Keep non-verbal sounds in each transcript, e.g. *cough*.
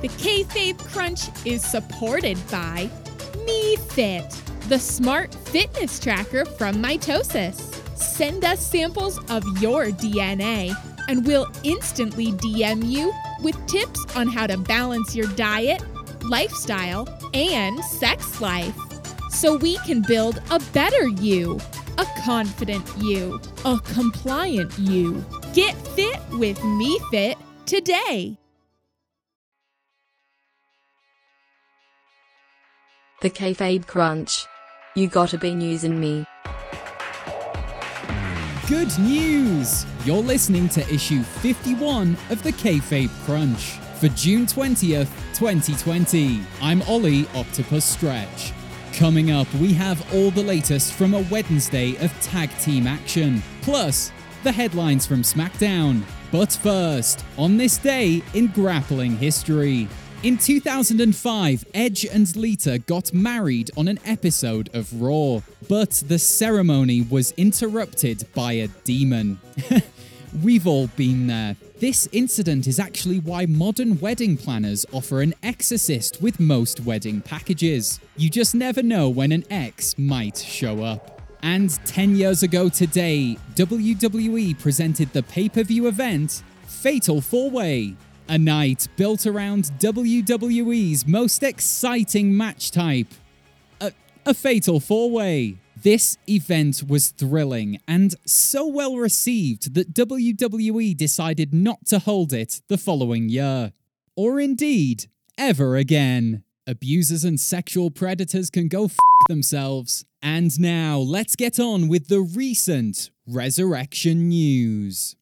The Kayfabe Crunch is supported by MeFit, the smart fitness tracker from Mitosis. Send us samples of your DNA, and we'll instantly DM you with tips on how to balance your diet, lifestyle, and sex life so we can build a better you, a confident you, a compliant you. Get fit with MeFit today. The Kayfabe Crunch. You gotta be using me. Good news! You're listening to issue 51 of the Kayfabe Crunch for June 20th, 2020. I'm Ollie Octopus Stretch. Coming up, we have all the latest from a Wednesday of tag team action, plus the headlines from SmackDown. But first, on this day in grappling history. In 2005, Edge and Lita got married on an episode of Raw, but the ceremony was interrupted by a demon. *laughs* We've all been there. This incident is actually why modern wedding planners offer an exorcist with most wedding packages. You just never know when an ex might show up. And 10 years ago today, WWE presented the pay per view event Fatal 4 Way. A night built around WWE's most exciting match type a, a Fatal 4 Way. This event was thrilling and so well received that WWE decided not to hold it the following year. Or indeed, ever again. Abusers and sexual predators can go f themselves. And now let's get on with the recent Resurrection news.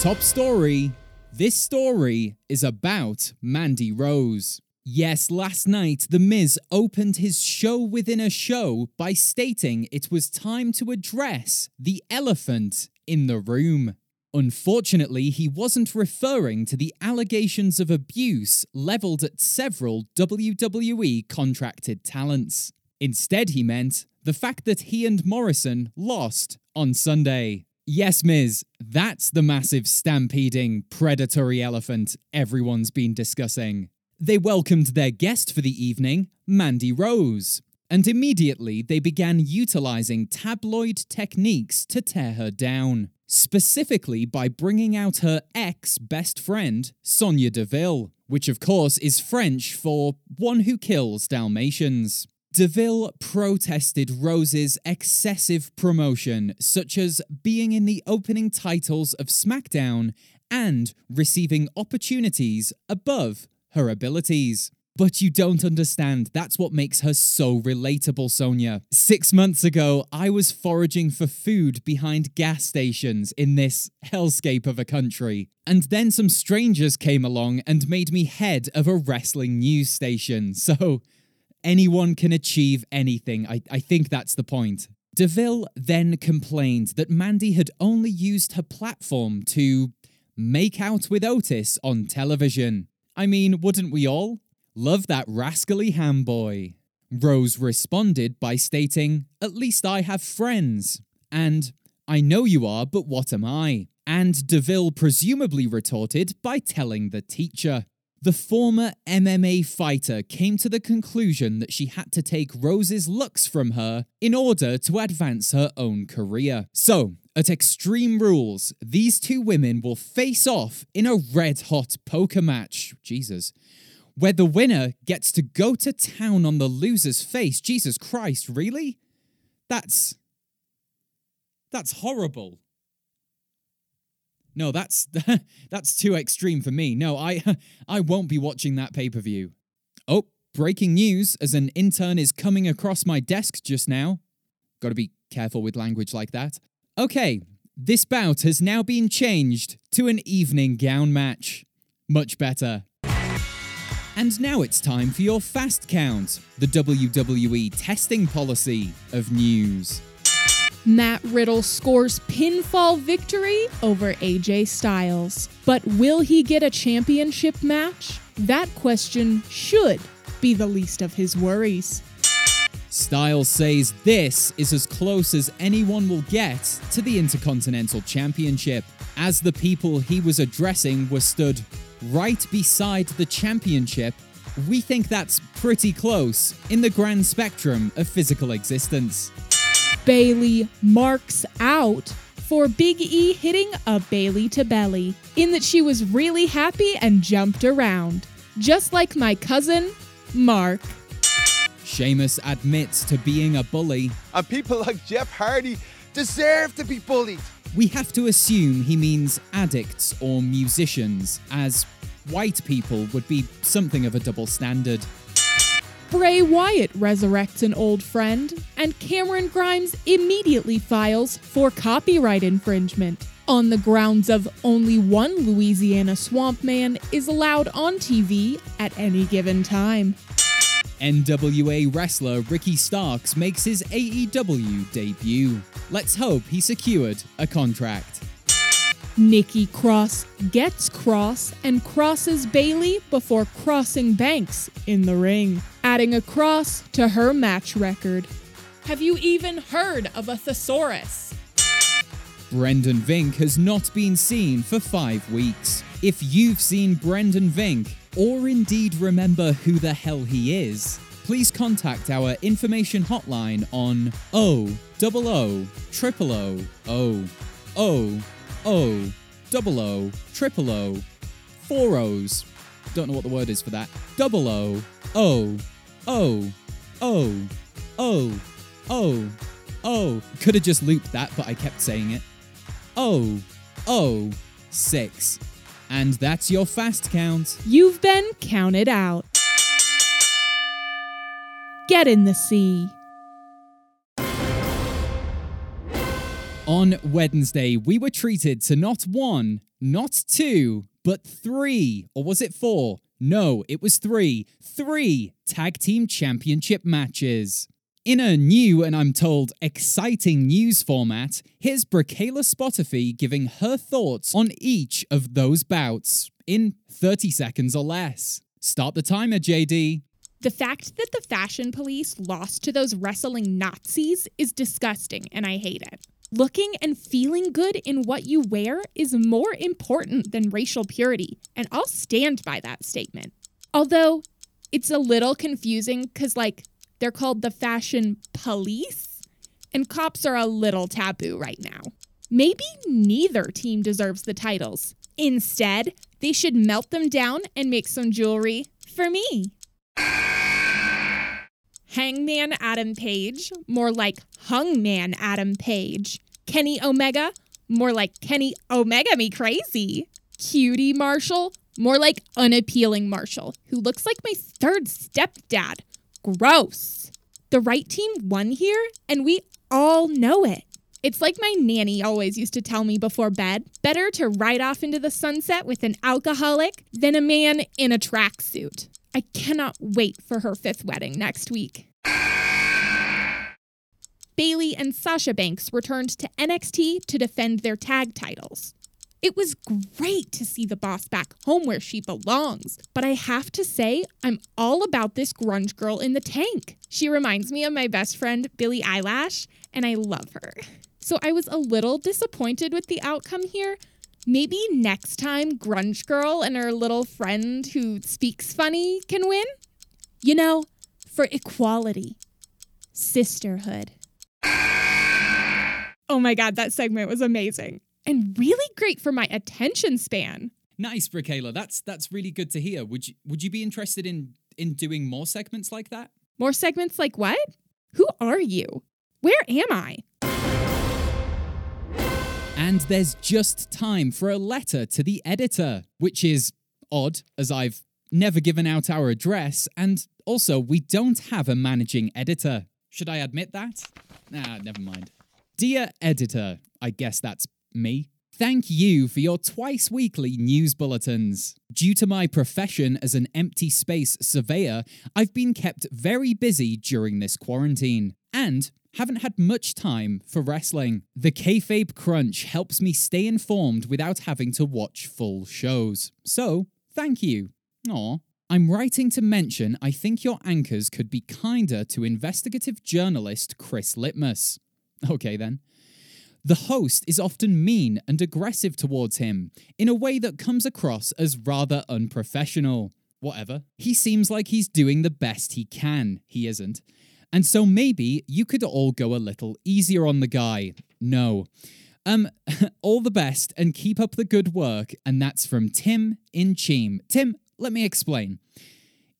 Top story. This story is about Mandy Rose. Yes, last night, The Miz opened his show within a show by stating it was time to address the elephant in the room. Unfortunately, he wasn't referring to the allegations of abuse leveled at several WWE contracted talents. Instead, he meant the fact that he and Morrison lost on Sunday. Yes, Miz, that's the massive stampeding, predatory elephant everyone's been discussing. They welcomed their guest for the evening, Mandy Rose, and immediately they began utilizing tabloid techniques to tear her down, specifically by bringing out her ex best friend, Sonya Deville, which of course is French for one who kills Dalmatians. DeVille protested Rose's excessive promotion, such as being in the opening titles of SmackDown and receiving opportunities above her abilities. But you don't understand. That's what makes her so relatable, Sonya. Six months ago, I was foraging for food behind gas stations in this hellscape of a country. And then some strangers came along and made me head of a wrestling news station. *laughs* So, anyone can achieve anything. I, I think that's the point. DeVille then complained that Mandy had only used her platform to make out with Otis on television. I mean, wouldn't we all? Love that rascally ham boy. Rose responded by stating, At least I have friends. And, I know you are, but what am I? And DeVille presumably retorted by telling the teacher. The former MMA fighter came to the conclusion that she had to take Rose's looks from her in order to advance her own career. So, at Extreme Rules, these two women will face off in a red hot poker match. Jesus. Where the winner gets to go to town on the loser's face. Jesus Christ, really? That's. That's horrible. No, that's *laughs* that's too extreme for me. No, I *laughs* I won't be watching that pay-per-view. Oh, breaking news as an intern is coming across my desk just now. Got to be careful with language like that. Okay, this bout has now been changed to an evening gown match. Much better. And now it's time for your fast count, the WWE testing policy of news. Matt Riddle scores pinfall victory over AJ Styles. But will he get a championship match? That question should be the least of his worries. Styles says this is as close as anyone will get to the Intercontinental Championship, as the people he was addressing were stood right beside the championship, we think that's pretty close in the grand spectrum of physical existence. Bayley marks out for Big E hitting a Bayley to belly, in that she was really happy and jumped around, just like my cousin, Mark. Sheamus admits to being a bully. And people like Jeff Hardy deserve to be bullied. We have to assume he means addicts or musicians, as white people would be something of a double standard. Bray Wyatt resurrects an old friend, and Cameron Grimes immediately files for copyright infringement on the grounds of only one Louisiana swamp man is allowed on TV at any given time. NWA wrestler Ricky Starks makes his AEW debut. Let's hope he secured a contract. Nikki Cross gets cross and crosses Bayley before crossing Banks in the ring, adding a cross to her match record. Have you even heard of a thesaurus? Brendan Vink has not been seen for five weeks. If you've seen Brendan Vink, or indeed remember who the hell he is, please contact our information hotline on O double O triple O O O O double O triple O four O's. Don't know what the word is for that. Double O O O O O O O. Could have just looped that, but I kept saying it. O O six. And that's your fast count. You've been counted out. Get in the sea. On Wednesday, we were treated to not one, not two, but three. Or was it four? No, it was three. Three tag team championship matches. In a new and I'm told exciting news format, here's Bricayla Spotifee giving her thoughts on each of those bouts in 30 seconds or less. Start the timer, JD. The fact that the fashion police lost to those wrestling Nazis is disgusting and I hate it. Looking and feeling good in what you wear is more important than racial purity, and I'll stand by that statement. Although it's a little confusing because, like, they're called the fashion police, and cops are a little taboo right now. Maybe neither team deserves the titles. Instead, they should melt them down and make some jewelry for me. Hangman Adam Page, more like Hungman Adam Page. Kenny Omega, more like Kenny Omega me crazy. QT Marshall, more like unappealing Marshall, who looks like my third stepdad. Gross. The right team won here, and we all know it. It's like my nanny always used to tell me before bed better to ride off into the sunset with an alcoholic than a man in a tracksuit. I cannot wait for her fifth wedding next week. Bayley and Sasha Banks returned to NXT to defend their tag titles. It was great to see the boss back home where she belongs, but I have to say, I'm all about this grunge girl in the tank. She reminds me of my best friend, Billie Eyelash, and I love her. So I was a little disappointed with the outcome here. Maybe next time, Grunge Girl and her little friend who speaks funny can win? You know, for equality, sisterhood. Oh my God, that segment was amazing and really great for my attention span. Nice, Bricayla. That's that's really good to hear. Would you would you be interested in in doing more segments like that? More segments like what? Who are you? Where am I? And there's just time for a letter to the editor, which is odd, as I've never given out our address, and also we don't have a managing editor. Should I admit that? Ah, never mind. Dear editor, I guess that's me. Thank you for your twice weekly news bulletins. Due to my profession as an empty space surveyor, I've been kept very busy during this quarantine and haven't had much time for wrestling. The Kayfabe Crunch helps me stay informed without having to watch full shows. So, thank you. Aw. I'm writing to mention I think your anchors could be kinder to investigative journalist Chris Litmus. Okay then. The host is often mean and aggressive towards him in a way that comes across as rather unprofessional. Whatever. He seems like he's doing the best he can. He isn't. And so maybe you could all go a little easier on the guy. No. Um, *laughs* all the best and keep up the good work. And that's from Tim in Cheam. Tim, let me explain.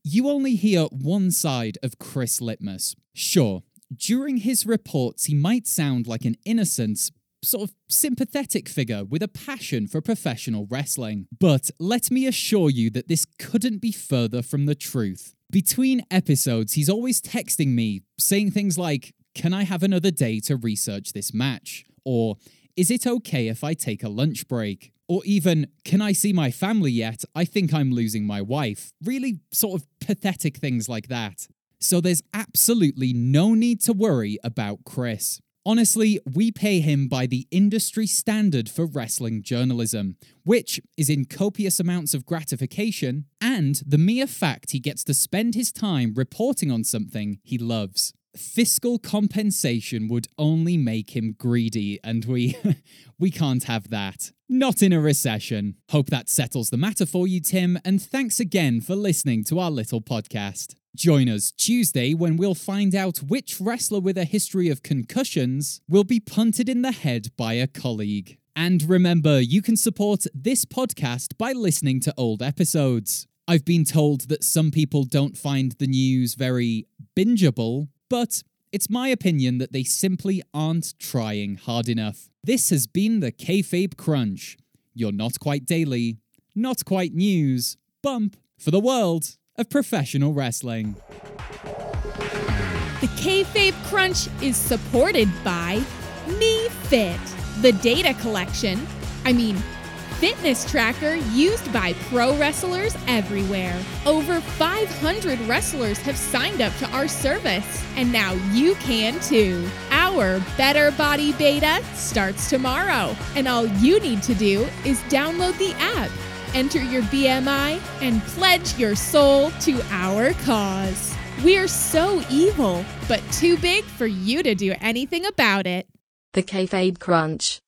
You only hear one side of Chris Litmus. Sure, during his reports, he might sound like an innocent, sort of sympathetic figure with a passion for professional wrestling. But let me assure you that this couldn't be further from the truth. Between episodes, he's always texting me, saying things like, Can I have another day to research this match? Or, Is it okay if I take a lunch break? Or even, Can I see my family yet? I think I'm losing my wife. Really sort of pathetic things like that. So there's absolutely no need to worry about Chris. Honestly, we pay him by the industry standard for wrestling journalism, which is in copious amounts of gratification and the mere fact he gets to spend his time reporting on something he loves. Fiscal compensation would only make him greedy, and we *laughs* we can't have that. Not in a recession. Hope that settles the matter for you, Tim, and thanks again for listening to our little podcast. Join us Tuesday when we'll find out which wrestler with a history of concussions will be punted in the head by a colleague. And remember, you can support this podcast by listening to old episodes. I've been told that some people don't find the news very bingeable, but it's my opinion that they simply aren't trying hard enough. This has been the Kayfabe Crunch. You're not quite daily, not quite news, bump for the world of professional wrestling. The Kayfabe Crunch is supported by Me Fit, the data collection, I mean, fitness tracker used by pro wrestlers everywhere. Over 500 wrestlers have signed up to our service, and now you can too. Our Better Body Beta starts tomorrow, and all you need to do is download the app enter your BMI, and pledge your soul to our cause. We're so evil, but too big for you to do anything about it. The Kayfabe Crunch.